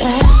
Yeah.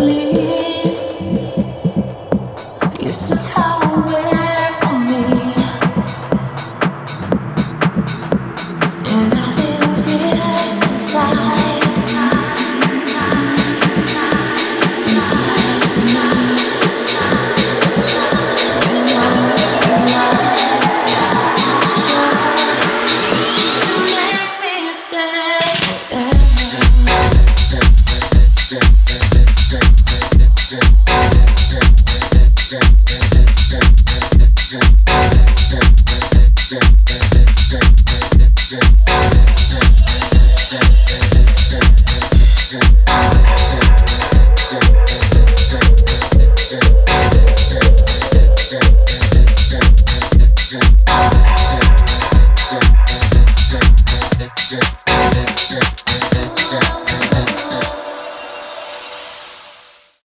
Yeah.